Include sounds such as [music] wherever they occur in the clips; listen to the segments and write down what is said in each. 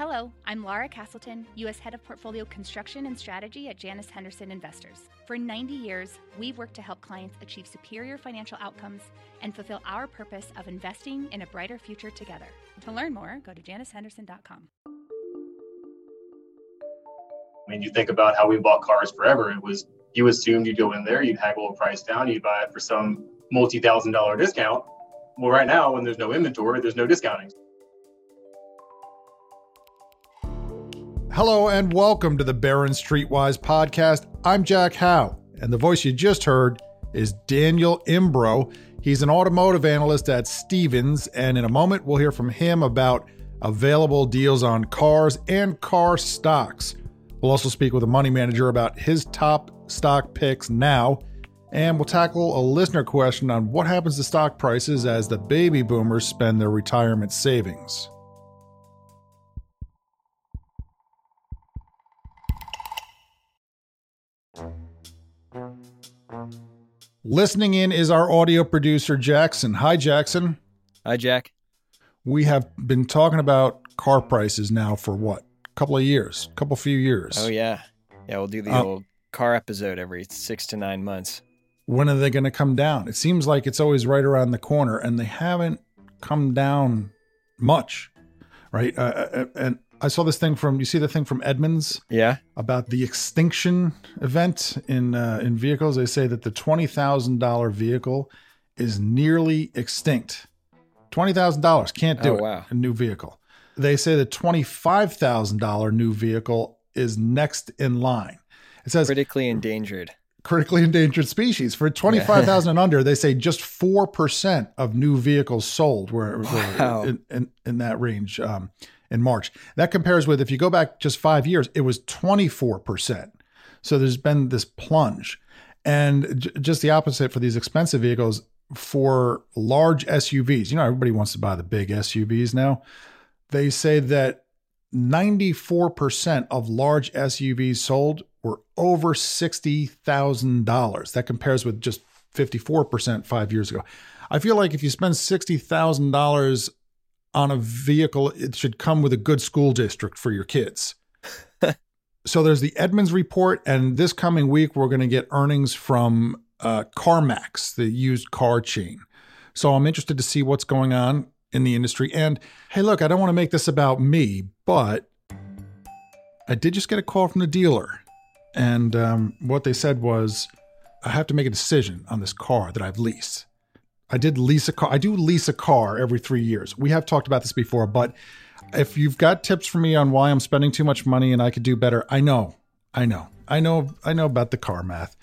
Hello, I'm Laura Castleton, U.S. Head of Portfolio Construction and Strategy at Janus Henderson Investors. For 90 years, we've worked to help clients achieve superior financial outcomes and fulfill our purpose of investing in a brighter future together. To learn more, go to janushenderson.com. I mean, you think about how we bought cars forever. It was you assumed you'd go in there, you'd haggle a price down, you'd buy it for some multi-thousand dollar discount. Well, right now, when there's no inventory, there's no discounting. Hello and welcome to the Barron Streetwise podcast. I'm Jack Howe, and the voice you just heard is Daniel Imbro. He's an automotive analyst at Stephens, and in a moment we'll hear from him about available deals on cars and car stocks. We'll also speak with a money manager about his top stock picks now, and we'll tackle a listener question on what happens to stock prices as the baby boomers spend their retirement savings. Listening in is our audio producer, Jackson. Hi, Jackson. Hi, Jack. We have been talking about car prices now for what? A couple of years, a couple few years. Oh, yeah. Yeah, we'll do the Uh, old car episode every six to nine months. When are they going to come down? It seems like it's always right around the corner, and they haven't come down much, right? Uh, uh, and I saw this thing from, you see the thing from Edmunds. Yeah. about the extinction event in uh, in vehicles. They say that the twenty thousand dollar vehicle is nearly extinct. Twenty thousand dollars can't do Oh, it. wow. A new vehicle. They say the twenty five thousand dollar new vehicle is next in line. It says Critically endangered. critically endangered species. For 25,000 [laughs] and under, they say just 4% of new vehicles sold were, were Wow. in, in, in that range um, in March. That compares with, if you go back just five years, it was 24%. So there's been this plunge. And j- just the opposite for these expensive vehicles. For large SUVs, you know, everybody wants to buy the big SUVs now. They say that 94% of large SUVs sold were over $60,000. That compares with just 54% five years ago. I feel like if you spend $60,000 on a vehicle, it should come with a good school district for your kids. [laughs] so there's the Edmunds report, and this coming week, we're going to get earnings from uh, CarMax, the used car chain. So I'm interested to see what's going on in the industry. And hey, look, I don't want to make this about me, but I did just get a call from the dealer. And um, what they said was, I have to make a decision on this car that I've leased. I did lease a car. I do lease a car every three years. We have talked about this before, but if you've got tips for me on why I'm spending too much money and I could do better, I know, I know, I know, I know about the car math.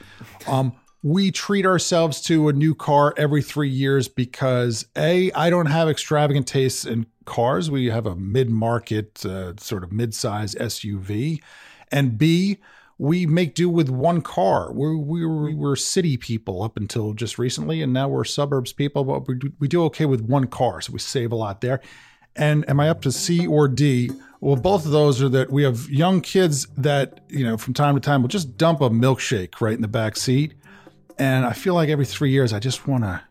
Um, we treat ourselves to a new car every three years because a I don't have extravagant tastes in cars. We have a mid-market uh, sort of mid-size SUV, and b we make do with one car. We're, we were, we mm. were city people up until just recently, and now we're suburbs people, but we do, we do okay with one car, so we save a lot there. And am I up to C or D? Well, both of those are that we have young kids that, you know, from time to time will just dump a milkshake right in the back seat. And I feel like every three years, I just want to,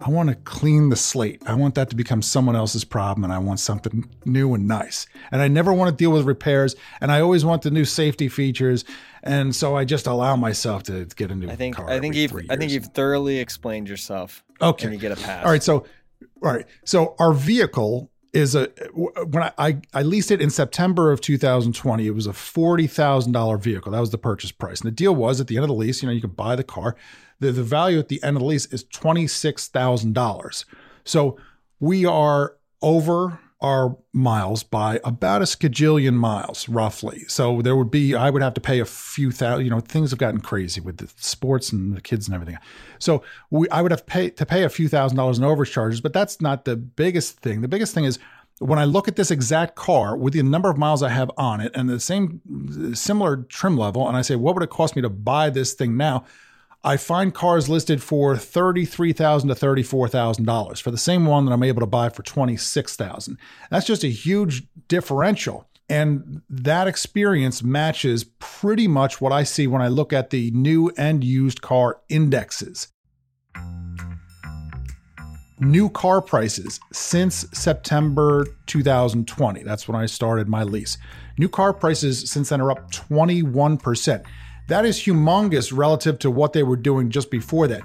I want to clean the slate. I want that to become someone else's problem, and I want something new and nice. And I never want to deal with repairs, and I always want the new safety features. And so I just allow myself to get a new I think car. I think you've I think you've thoroughly explained yourself. Okay. And you get a pass. All right. So, all right. So our vehicle is a when I I, I leased it in September of 2020. It was a forty thousand dollar vehicle. That was the purchase price. And the deal was at the end of the lease, you know, you can buy the car. The the value at the end of the lease is twenty six thousand dollars. So we are over our miles by about a skajillion miles, roughly. So there would be, I would have to pay a few thousand, you know, things have gotten crazy with the sports and the kids and everything. So we, I would have pay, to pay a few thousand dollars in overcharges, but that's not the biggest thing. The biggest thing is when I look at this exact car with the number of miles I have on it and the same similar trim level, and I say, what would it cost me to buy this thing now? I find cars listed for thirty-three thousand to thirty-four thousand dollars for the same one that I'm able to buy for twenty-six thousand. That's just a huge differential, and that experience matches pretty much what I see when I look at the new and used car indexes. new car prices since September 2020. That's when I started my lease. New car prices since then are up 21%. That is humongous relative to what they were doing just before that.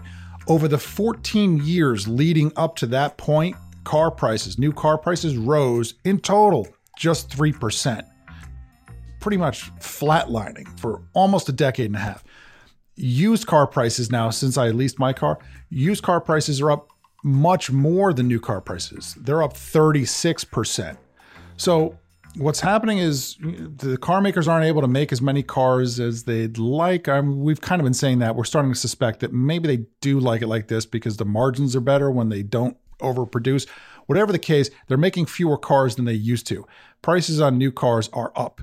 Over the 14 years leading up to that point, car prices, new car prices rose in total just 3%. Pretty much flatlining for almost a decade and a half. Used car prices now, since I leased my car, used car prices are up much more than new car prices. They're up 36%. So what's happening is the car makers aren't able to make as many cars as they'd like. I'm, we've kind of been saying that. We're starting to suspect that maybe they do like it like this because the margins are better when they don't overproduce. Whatever the case, they're making fewer cars than they used to. Prices on new cars are up.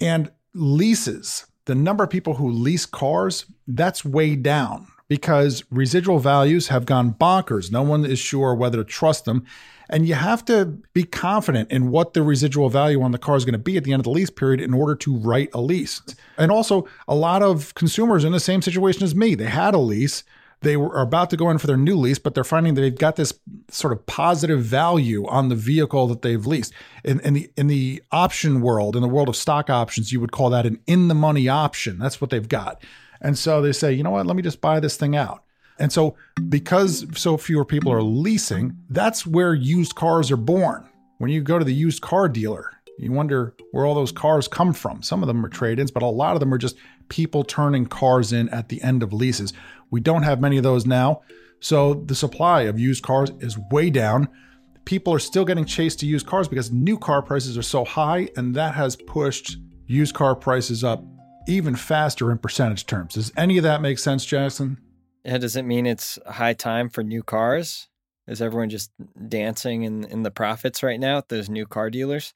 And leases, the number of people who lease cars, that's way down because residual values have gone bonkers. No one is sure whether to trust them. And you have to be confident in what the residual value on the car is going to be at the end of the lease period in order to write a lease. And also, a lot of consumers in the same situation as me. They had a lease, they were about to go in for their new lease, but they're finding that they've got this sort of positive value on the vehicle that they've leased. In, in the in the option world, in the world of stock options, you would call that an in the money option. That's what they've got. And so they say, you know what, let me just buy this thing out. And so, because so fewer people are leasing, that's where used cars are born. When you go to the used car dealer, you wonder where all those cars come from. Some of them are trade ins, but a lot of them are just people turning cars in at the end of leases. We don't have many of those now. So the supply of used cars is way down. People are still getting chased to used cars because new car prices are so high, and that has pushed used car prices up even faster in percentage terms. Does any of that make sense, Jackson? Does it mean it's high time for new cars? Is everyone just dancing in, in the profits right now at those new car dealers?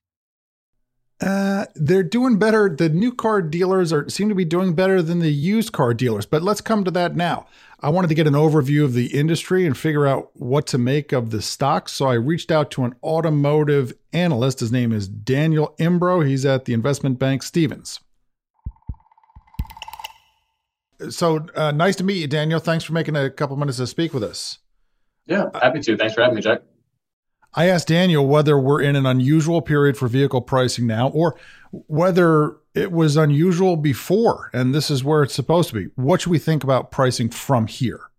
Uh, they're doing better. The new car dealers are seem to be doing better than the used car dealers. But let's come to that now. I wanted to get an overview of the industry and figure out what to make of the stocks. So I reached out to an automotive analyst. His name is Daniel Imbro. He's at the investment bank Stephens. So uh, nice to meet you, Daniel. Thanks for making a couple minutes to speak with us. Yeah, happy to. Thanks for having me, Jack. I asked Daniel whether we're in an unusual period for vehicle pricing now or whether it was unusual before and this is where it's supposed to be. What should we think about pricing from here?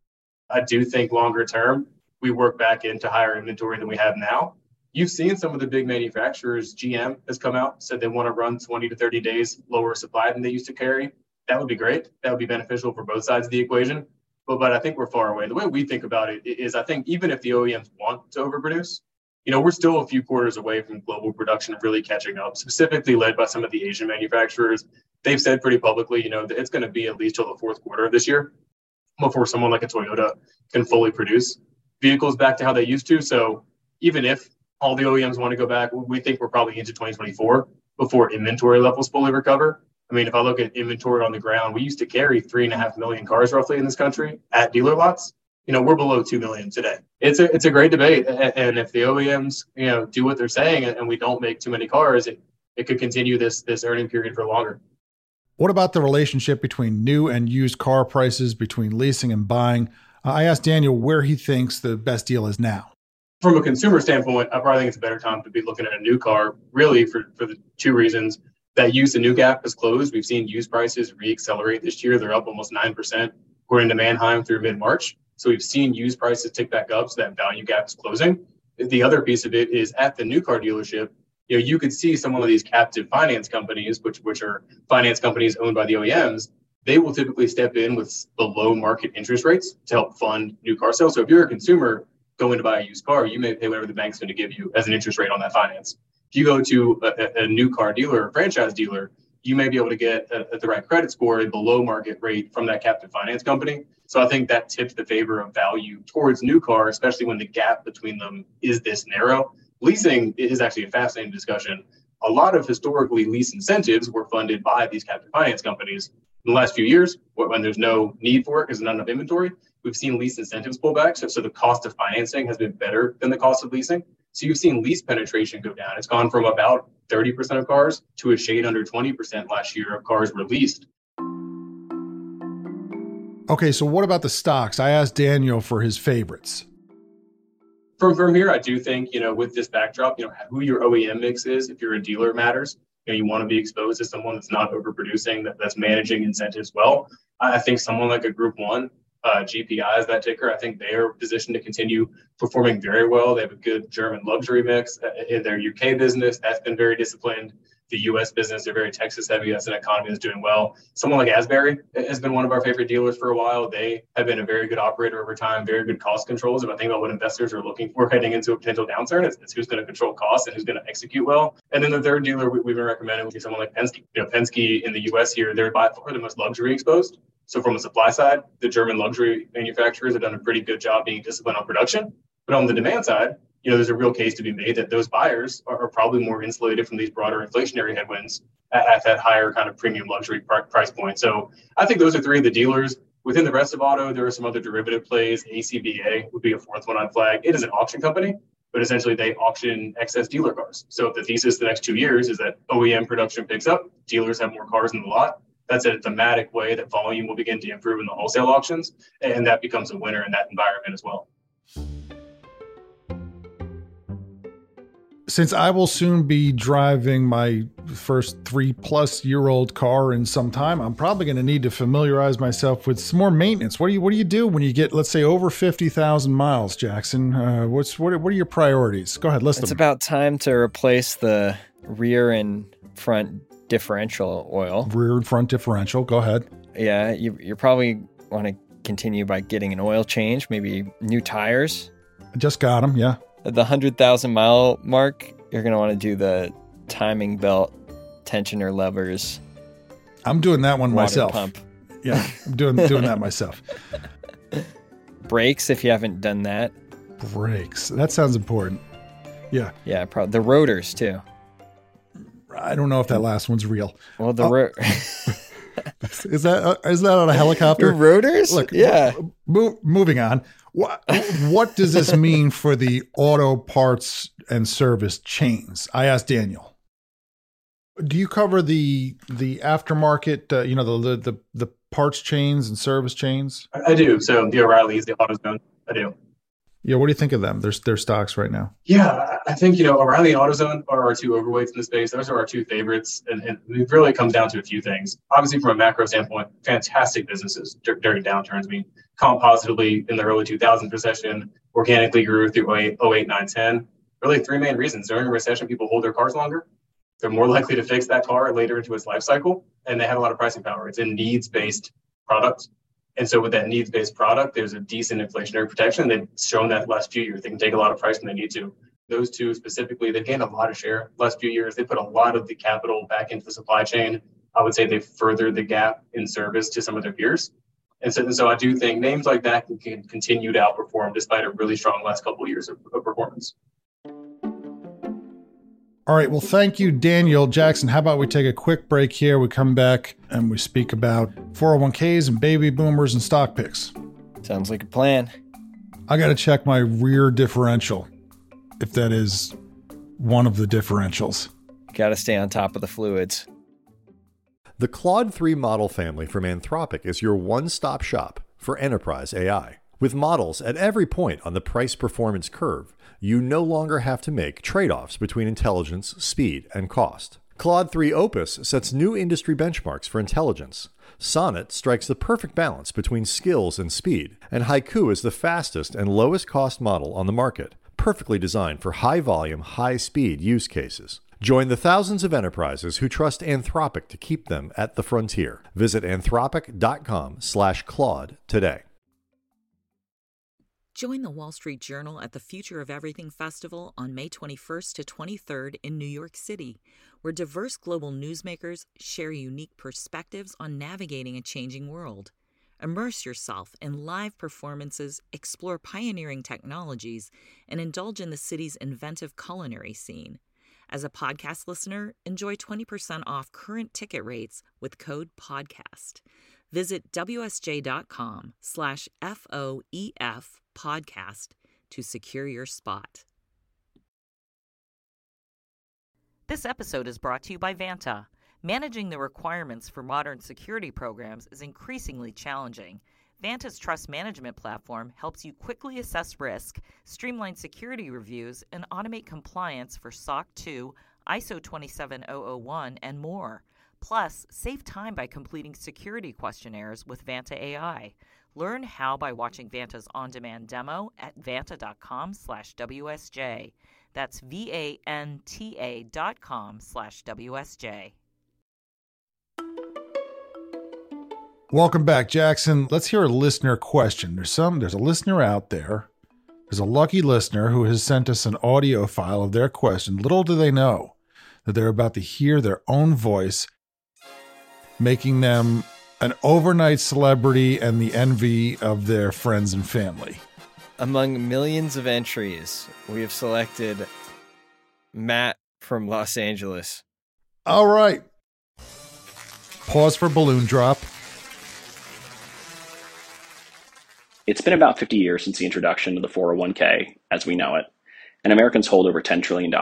I do think longer term, we work back into higher inventory than we have now. You've seen some of the big manufacturers, GM has come out, said they want to run 20 to 30 days lower supply than they used to carry that would be great. That would be beneficial for both sides of the equation. But but I think we're far away. The way we think about it is I think even if the OEMs want to overproduce, you know, we're still a few quarters away from global production really catching up, specifically led by some of the Asian manufacturers. They've said pretty publicly, you know, that it's going to be at least till the fourth quarter of this year before someone like a Toyota can fully produce vehicles back to how they used to. So even if all the OEMs want to go back, we think we're probably into 2024 before inventory levels fully recover. I mean, if I look at inventory on the ground, we used to carry three and a half million cars roughly in this country at dealer lots. You know, we're below two million today. It's a it's a great debate, and if the OEMs you know do what they're saying, and we don't make too many cars, it it could continue this this earning period for longer. What about the relationship between new and used car prices, between leasing and buying? Uh, I asked Daniel where he thinks the best deal is now. From a consumer standpoint, I probably think it's a better time to be looking at a new car, really for, for the two reasons that used and new gap has closed. We've seen used prices reaccelerate this year. They're up almost 9% according to Manheim through mid March. So we've seen used prices tick back up. So that value gap is closing. The other piece of it is at the new car dealership, you know, you could see some of these captive finance companies, which which are finance companies owned by the OEMs, they will typically step in with below market interest rates to help fund new car sales. So if you're a consumer going to buy a used car, you may pay whatever the bank's going to give you as an interest rate on that finance. If you go to a, a new car dealer or franchise dealer, you may be able to get at the right credit score a below market rate from that captive finance company. So I think that tips the favor of value towards new car, especially when the gap between them is this narrow. Leasing is actually a fascinating discussion. A lot of historically lease incentives were funded by these captive finance companies. In the last few years, when there's no need for it because there's not enough inventory, we've seen lease incentives pull back. So, so the cost of financing has been better than the cost of leasing. So you've seen lease penetration go down. It's gone from about 30% of cars to a shade under 20% last year of cars released. Okay, so what about the stocks? I asked Daniel for his favorites. from from here, I do think you know with this backdrop, you know who your OEM mix is. If you're a dealer, matters. You know, you want to be exposed to someone that's not overproducing, that, that's managing incentives well. I think someone like a Group One, uh, GPI is that ticker. I think they are positioned to continue performing very well. They have a good German luxury mix uh, in their UK business. That's been very disciplined the U.S. business. They're very Texas heavy. That's an economy that's doing well. Someone like Asbury has been one of our favorite dealers for a while. They have been a very good operator over time, very good cost controls. If I think about what investors are looking for heading into a potential downturn, it's, it's who's going to control costs and who's going to execute well. And then the third dealer we, have been recommending would be someone like Penske. You know, Penske in the U.S. here, they're by far the most luxury exposed. So from a supply side, the German luxury manufacturers have done a pretty good job being disciplined on production. But on the demand side, you know, there's a real case to be made that those buyers are, are probably more insulated from these broader inflationary headwinds at, at that higher kind of premium luxury pr- price point. So I think those are three of the dealers. Within the rest of auto, there are some other derivative plays. ACVA would be a fourth one on flag. It is an auction company, but essentially they auction excess dealer cars. So if the thesis the next two years is that OEM production picks up, dealers have more cars in the lot, that's a thematic way that volume will begin to improve in the wholesale auctions, and that becomes a winner in that environment as well. since I will soon be driving my first three plus year old car in some time, I'm probably going to need to familiarize myself with some more maintenance. What do you What do you do when you get, let's say, over fifty thousand miles, Jackson? Uh, what's what? What are your priorities? Go ahead, list it's them. It's about time to replace the rear and front differential oil. Rear and front differential. Go ahead. Yeah, you you probably want to continue by getting an oil change, maybe new tires. I just got them. Yeah At the 100,000 mile mark, you're going to want to do the timing belt tensioner levers. I'm doing that one myself. Pump. Yeah, I'm doing doing that myself. [laughs] Brakes if you haven't done that. Brakes. That sounds important. Yeah. Yeah, probably the rotors too. I don't know if that last one's real. Well, the oh. ro- [laughs] [laughs] is that uh, is that on a helicopter? The rotors? Look, yeah. Mo- moving on. What what does this [laughs] mean for the auto parts and service chains? I asked Daniel. Do you cover the the aftermarket? Uh, you know the, the the parts chains and service chains. I do. So the O'Reillys, the AutoZone. I do. Yeah, what do you think of them? Their their stocks right now. Yeah, I think you know O'Reilly and AutoZone are our two overweights in the space. Those are our two favorites, and, and it really comes down to a few things. Obviously, from a macro standpoint, fantastic businesses d- during downturns. I mean, comp positively in the early 2000s recession, organically grew through 08, 08 9, 10. Really, three main reasons. During a recession, people hold their cars longer. They're more likely to fix that car later into its life cycle, and they have a lot of pricing power. It's a needs based product. And so with that needs-based product, there's a decent inflationary protection. They've shown that last few years. They can take a lot of price when they need to. Those two specifically, they've gained a lot of share last few years. They put a lot of the capital back into the supply chain. I would say they've furthered the gap in service to some of their peers. And so, and so I do think names like that can continue to outperform despite a really strong last couple of years of, of performance. All right. Well, thank you, Daniel Jackson. How about we take a quick break here? We come back and we speak about 401ks and baby boomers and stock picks. Sounds like a plan. I got to check my rear differential, if that is one of the differentials. Got to stay on top of the fluids. The Claude 3 model family from Anthropic is your one stop shop for enterprise AI. With models at every point on the price performance curve, you no longer have to make trade offs between intelligence, speed, and cost. Claude 3 Opus sets new industry benchmarks for intelligence. Sonnet strikes the perfect balance between skills and speed, and Haiku is the fastest and lowest cost model on the market, perfectly designed for high volume, high speed use cases. Join the thousands of enterprises who trust Anthropic to keep them at the frontier. Visit anthropic.com/claude today. Join the Wall Street Journal at the Future of Everything Festival on May 21st to 23rd in New York City, where diverse global newsmakers share unique perspectives on navigating a changing world. Immerse yourself in live performances, explore pioneering technologies, and indulge in the city's inventive culinary scene. As a podcast listener, enjoy 20% off current ticket rates with code PODCAST. Visit wsj.com slash FOEF podcast to secure your spot. This episode is brought to you by Vanta. Managing the requirements for modern security programs is increasingly challenging. Vanta's trust management platform helps you quickly assess risk, streamline security reviews, and automate compliance for SOC 2, ISO 27001, and more. Plus, save time by completing security questionnaires with Vanta AI. Learn how by watching Vanta's on-demand demo at vanta.com/wsj. That's V-A-N-T-A dot com slash WSJ. Welcome back, Jackson. Let's hear a listener question. There's some there's a listener out there. There's a lucky listener who has sent us an audio file of their question. Little do they know that they're about to hear their own voice, making them an overnight celebrity and the envy of their friends and family. Among millions of entries, we have selected Matt from Los Angeles. All right. Pause for balloon drop. It's been about 50 years since the introduction of the 401k as we know it, and Americans hold over $10 trillion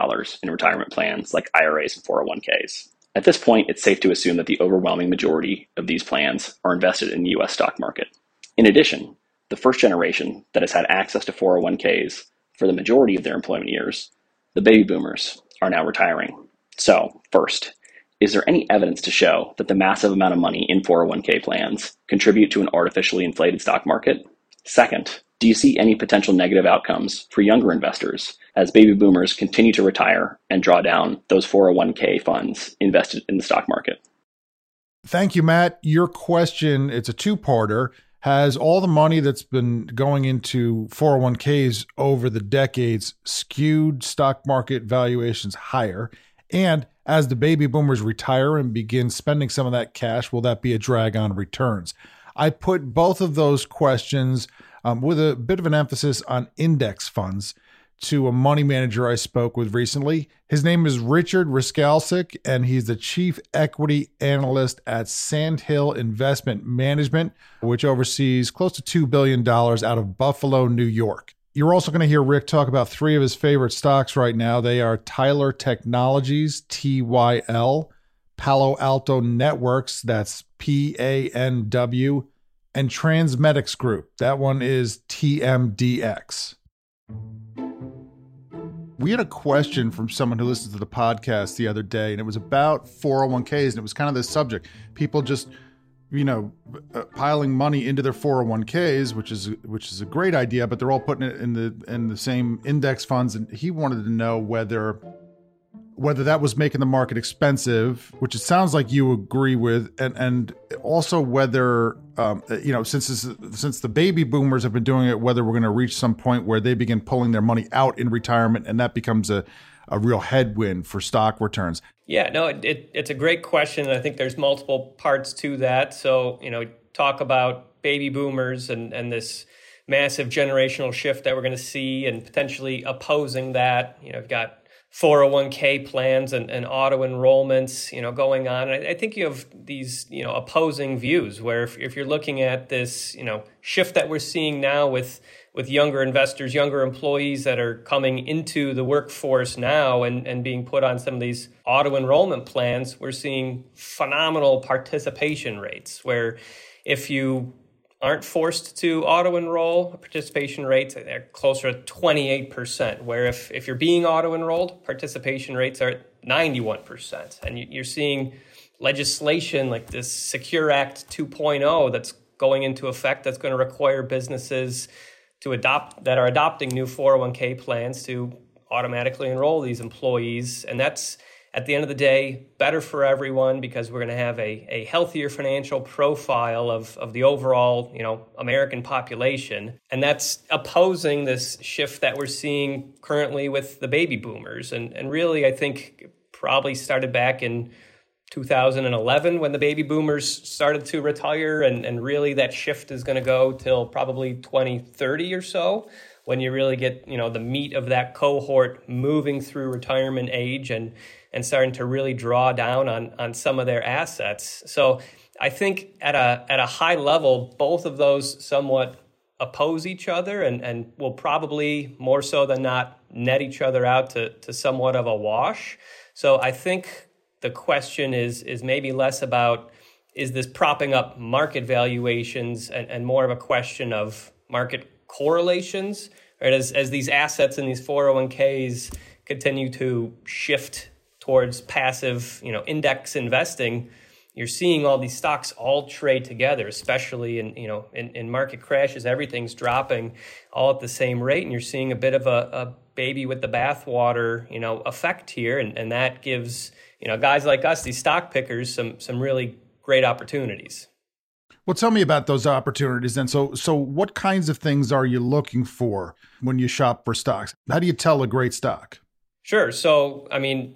in retirement plans like IRAs and 401ks. At this point, it's safe to assume that the overwhelming majority of these plans are invested in the US stock market. In addition, the first generation that has had access to 401ks for the majority of their employment years, the baby boomers, are now retiring. So, first, is there any evidence to show that the massive amount of money in 401k plans contribute to an artificially inflated stock market? Second, do you see any potential negative outcomes for younger investors as baby boomers continue to retire and draw down those 401k funds invested in the stock market? Thank you, Matt. Your question, it's a two parter, has all the money that's been going into 401ks over the decades skewed stock market valuations higher? And as the baby boomers retire and begin spending some of that cash, will that be a drag on returns? I put both of those questions um, with a bit of an emphasis on index funds to a money manager I spoke with recently. His name is Richard Riskalsik, and he's the chief equity analyst at Sandhill Investment Management, which oversees close to $2 billion out of Buffalo, New York. You're also going to hear Rick talk about three of his favorite stocks right now. They are Tyler Technologies, TYL, Palo Alto Networks, that's P A N W, and Transmedics Group. That one is TMDX. We had a question from someone who listened to the podcast the other day, and it was about 401ks, and it was kind of this subject. People just, you know, uh, piling money into their 401ks, which is which is a great idea, but they're all putting it in the in the same index funds, and he wanted to know whether whether that was making the market expensive, which it sounds like you agree with, and and also whether um, you know since this, since the baby boomers have been doing it, whether we're going to reach some point where they begin pulling their money out in retirement, and that becomes a a real headwind for stock returns. Yeah, no, it, it, it's a great question. I think there's multiple parts to that. So you know, talk about baby boomers and and this massive generational shift that we're going to see, and potentially opposing that. You know, you've got 401k plans and, and auto enrollments, you know, going on. And I, I, think you have these, you know, opposing views where if, if you're looking at this, you know, shift that we're seeing now with with younger investors, younger employees that are coming into the workforce now and, and being put on some of these auto enrollment plans, we're seeing phenomenal participation rates where if you aren't forced to auto enroll, participation rates are closer to 28%, where if, if you're being auto enrolled, participation rates are at 91%. And you're seeing legislation like this Secure Act 2.0 that's going into effect that's going to require businesses to adopt that are adopting new 401k plans to automatically enroll these employees. And that's at the end of the day, better for everyone because we're going to have a, a healthier financial profile of, of the overall, you know, American population. And that's opposing this shift that we're seeing currently with the baby boomers. And, and really, I think probably started back in 2011 when the baby boomers started to retire. And, and really, that shift is going to go till probably 2030 or so when you really get, you know, the meat of that cohort moving through retirement age and and starting to really draw down on on some of their assets. So I think at a at a high level, both of those somewhat oppose each other and, and will probably more so than not net each other out to, to somewhat of a wash. So I think the question is is maybe less about is this propping up market valuations and, and more of a question of market correlations? Right, as, as these assets in these 401ks continue to shift towards passive, you know, index investing, you're seeing all these stocks all trade together, especially in you know in, in market crashes, everything's dropping all at the same rate, and you're seeing a bit of a, a baby with the bathwater, you know, effect here, and, and that gives you know guys like us, these stock pickers, some some really great opportunities. Well, tell me about those opportunities then. So, so what kinds of things are you looking for when you shop for stocks? How do you tell a great stock? Sure. So, I mean,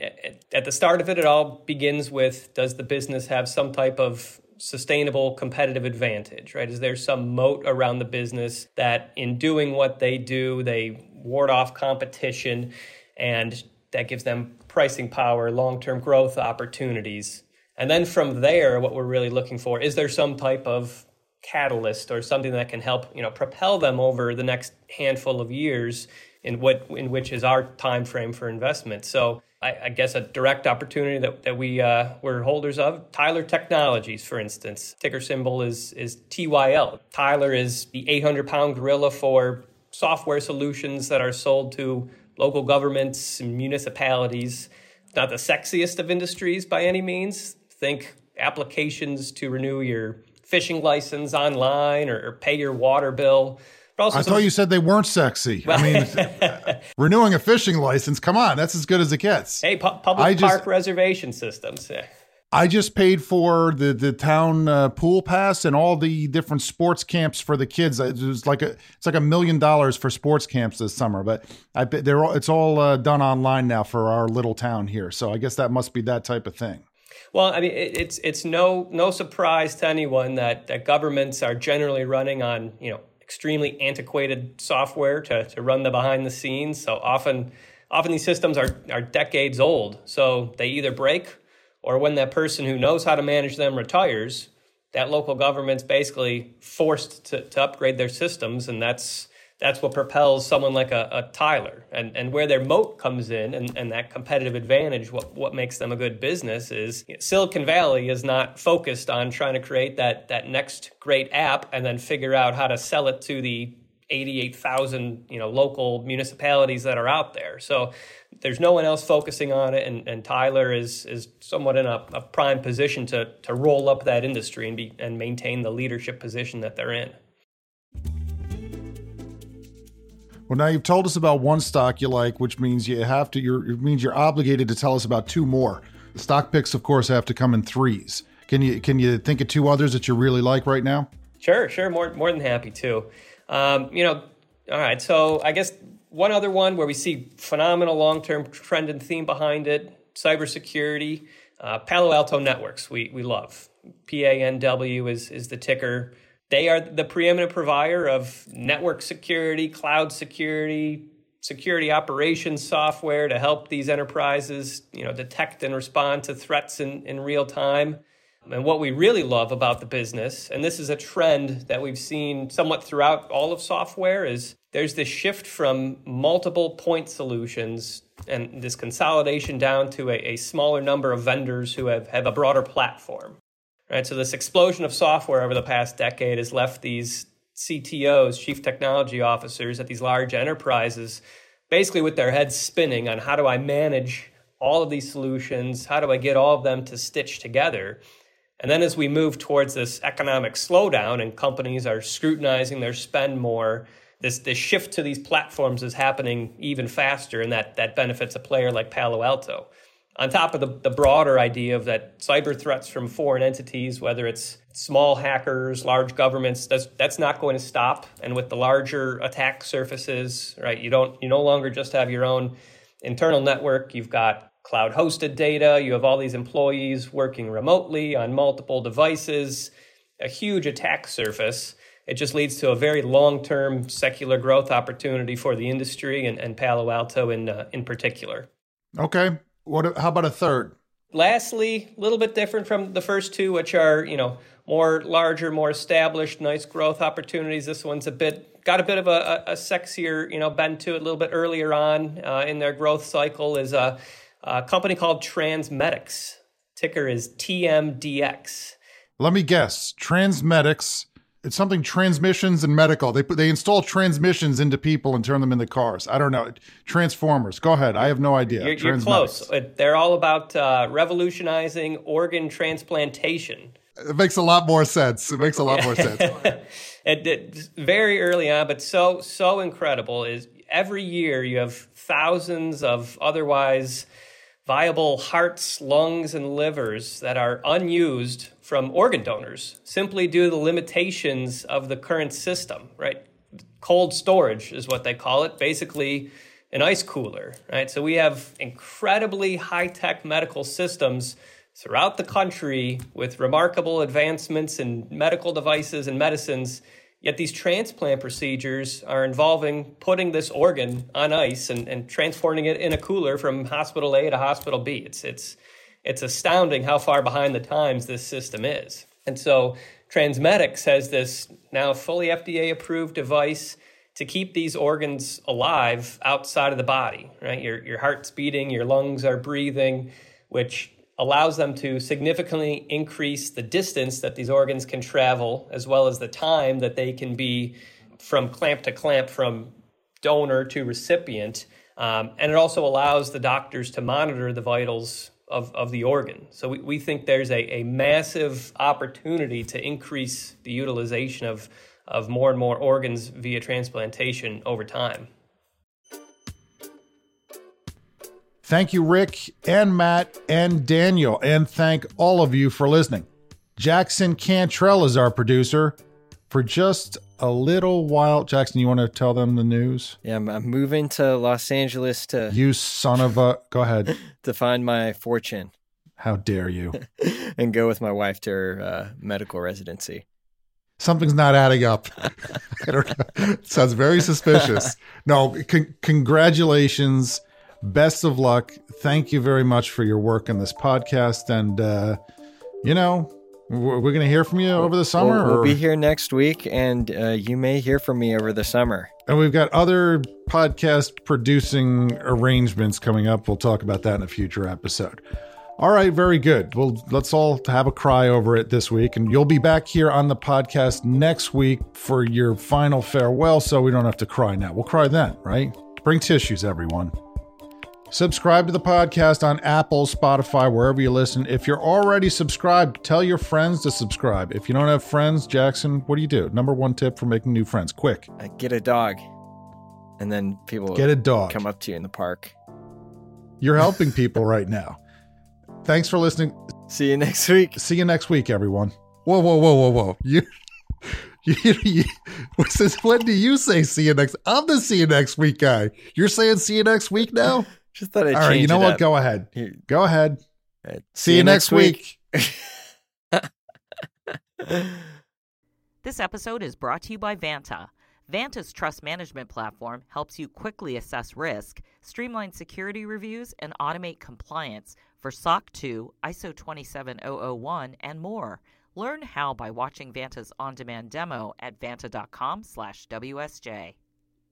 at the start of it, it all begins with does the business have some type of sustainable competitive advantage, right? Is there some moat around the business that in doing what they do, they ward off competition and that gives them pricing power, long term growth opportunities? And then from there, what we're really looking for is there some type of catalyst or something that can help, you know, propel them over the next handful of years in what in which is our time frame for investment. So I, I guess a direct opportunity that, that we uh, were holders of, Tyler Technologies, for instance. Ticker symbol is is TYL. Tyler is the 800 pound gorilla for software solutions that are sold to local governments and municipalities. Not the sexiest of industries by any means. Think applications to renew your fishing license online or, or pay your water bill I thought you said they weren't sexy. I mean, [laughs] renewing a fishing license, come on, that's as good as it gets. Hey, pu- public just, park reservation systems. I just paid for the the town uh, pool pass and all the different sports camps for the kids. It was like a it's like a million dollars for sports camps this summer, but I they're all, it's all uh, done online now for our little town here. So I guess that must be that type of thing. Well, I mean, it's it's no no surprise to anyone that that governments are generally running on you know extremely antiquated software to, to run the behind the scenes. So often, often these systems are, are decades old. So they either break or when that person who knows how to manage them retires, that local government's basically forced to, to upgrade their systems. And that's, that's what propels someone like a, a Tyler. And, and where their moat comes in and, and that competitive advantage, what, what makes them a good business is you know, Silicon Valley is not focused on trying to create that, that next great app and then figure out how to sell it to the 88,000 you know local municipalities that are out there. So there's no one else focusing on it, and, and Tyler is is somewhat in a, a prime position to to roll up that industry and be and maintain the leadership position that they're in. Well, now you've told us about one stock you like, which means you have to. You're, it means you're obligated to tell us about two more. Stock picks, of course, have to come in threes. Can you can you think of two others that you really like right now? Sure, sure. More more than happy to. Um, you know, all right. So I guess one other one where we see phenomenal long term trend and theme behind it: cybersecurity. Uh, Palo Alto Networks. We we love. PANW is is the ticker. They are the preeminent provider of network security, cloud security, security operations software to help these enterprises, you know, detect and respond to threats in, in real time. And what we really love about the business, and this is a trend that we've seen somewhat throughout all of software, is there's this shift from multiple point solutions and this consolidation down to a, a smaller number of vendors who have, have a broader platform right? So this explosion of software over the past decade has left these CTOs, chief technology officers at these large enterprises, basically with their heads spinning on how do I manage all of these solutions? How do I get all of them to stitch together? And then as we move towards this economic slowdown and companies are scrutinizing their spend more, this, this shift to these platforms is happening even faster, and that, that benefits a player like Palo Alto on top of the, the broader idea of that cyber threats from foreign entities, whether it's small hackers, large governments, that's that's not going to stop. And with the larger attack surfaces, right, you don't you no longer just have your own internal network. You've got cloud hosted data. You have all these employees working remotely on multiple devices. A huge attack surface. It just leads to a very long term secular growth opportunity for the industry and, and Palo Alto in uh, in particular. Okay, what? How about a third? Lastly, a little bit different from the first two, which are you know more larger, more established, nice growth opportunities. This one's a bit got a bit of a, a sexier you know bend to it. A little bit earlier on uh, in their growth cycle is a, a company called Transmedics. Ticker is TMDX. Let me guess. Transmedics. It's something transmissions and medical. They put, they install transmissions into people and turn them into cars. I don't know. Transformers. Go ahead. I have no idea. You're, you're close. They're all about uh, revolutionizing organ transplantation. It makes a lot more sense. It makes a lot more sense. [laughs] it, it, very early on, but so so incredible is every year you have thousands of otherwise viable hearts, lungs, and livers that are unused from organ donors simply due to the limitations of the current system, right? Cold storage is what they call it, basically an ice cooler, right? So we have incredibly high tech medical systems throughout the country with remarkable advancements in medical devices and medicines Yet these transplant procedures are involving putting this organ on ice and, and transporting it in a cooler from hospital A to hospital B. It's, it's, it's astounding how far behind the times this system is. And so Transmedics has this now fully FDA approved device to keep these organs alive outside of the body, right? Your, your heart's beating, your lungs are breathing, which allows them to significantly increase the distance that these organs can travel, as well as the time that they can be from clamp to clamp, from donor to recipient. Um, and it also allows the doctors to monitor the vitals of, of the organ. So we, we think there's a, a massive opportunity to increase the utilization of, of more and more organs via transplantation over time. Thank you, Rick and Matt and Daniel, and thank all of you for listening. Jackson Cantrell is our producer. For just a little while, Jackson, you want to tell them the news? Yeah, I'm, I'm moving to Los Angeles to. You son of a. Go ahead. [laughs] to find my fortune. How dare you? [laughs] and go with my wife to her uh, medical residency. Something's not adding up. I don't know. sounds very suspicious. No, con- congratulations best of luck. Thank you very much for your work on this podcast. And, uh, you know, we're, we're going to hear from you over the summer. We'll, we'll be here next week, and uh, you may hear from me over the summer. And we've got other podcast producing arrangements coming up. We'll talk about that in a future episode. All right, very good. Well, let's all have a cry over it this week. And you'll be back here on the podcast next week for your final farewell, so we don't have to cry now. We'll cry then, right? Bring tissues, everyone. Subscribe to the podcast on Apple, Spotify, wherever you listen. If you're already subscribed, tell your friends to subscribe. If you don't have friends, Jackson, what do you do? Number one tip for making new friends quick uh, get a dog. And then people get a dog. come up to you in the park. You're helping people [laughs] right now. Thanks for listening. See you next week. See you next week, everyone. Whoa, whoa, whoa, whoa, whoa. You. [laughs] You, you, when do you say see you next? I'm the see you next week guy. You're saying see you next week now? Just thought I'd All right, you know what? Up. Go ahead. Go ahead. Right. See, See, you next week. week. this episode is brought to you by Vanta. Vanta's trust management platform helps you quickly assess risk, streamline security reviews, and automate compliance for SOC 2, ISO 27001, and more. Learn how by watching Vanta's on-demand demo at vanta.com/wsj.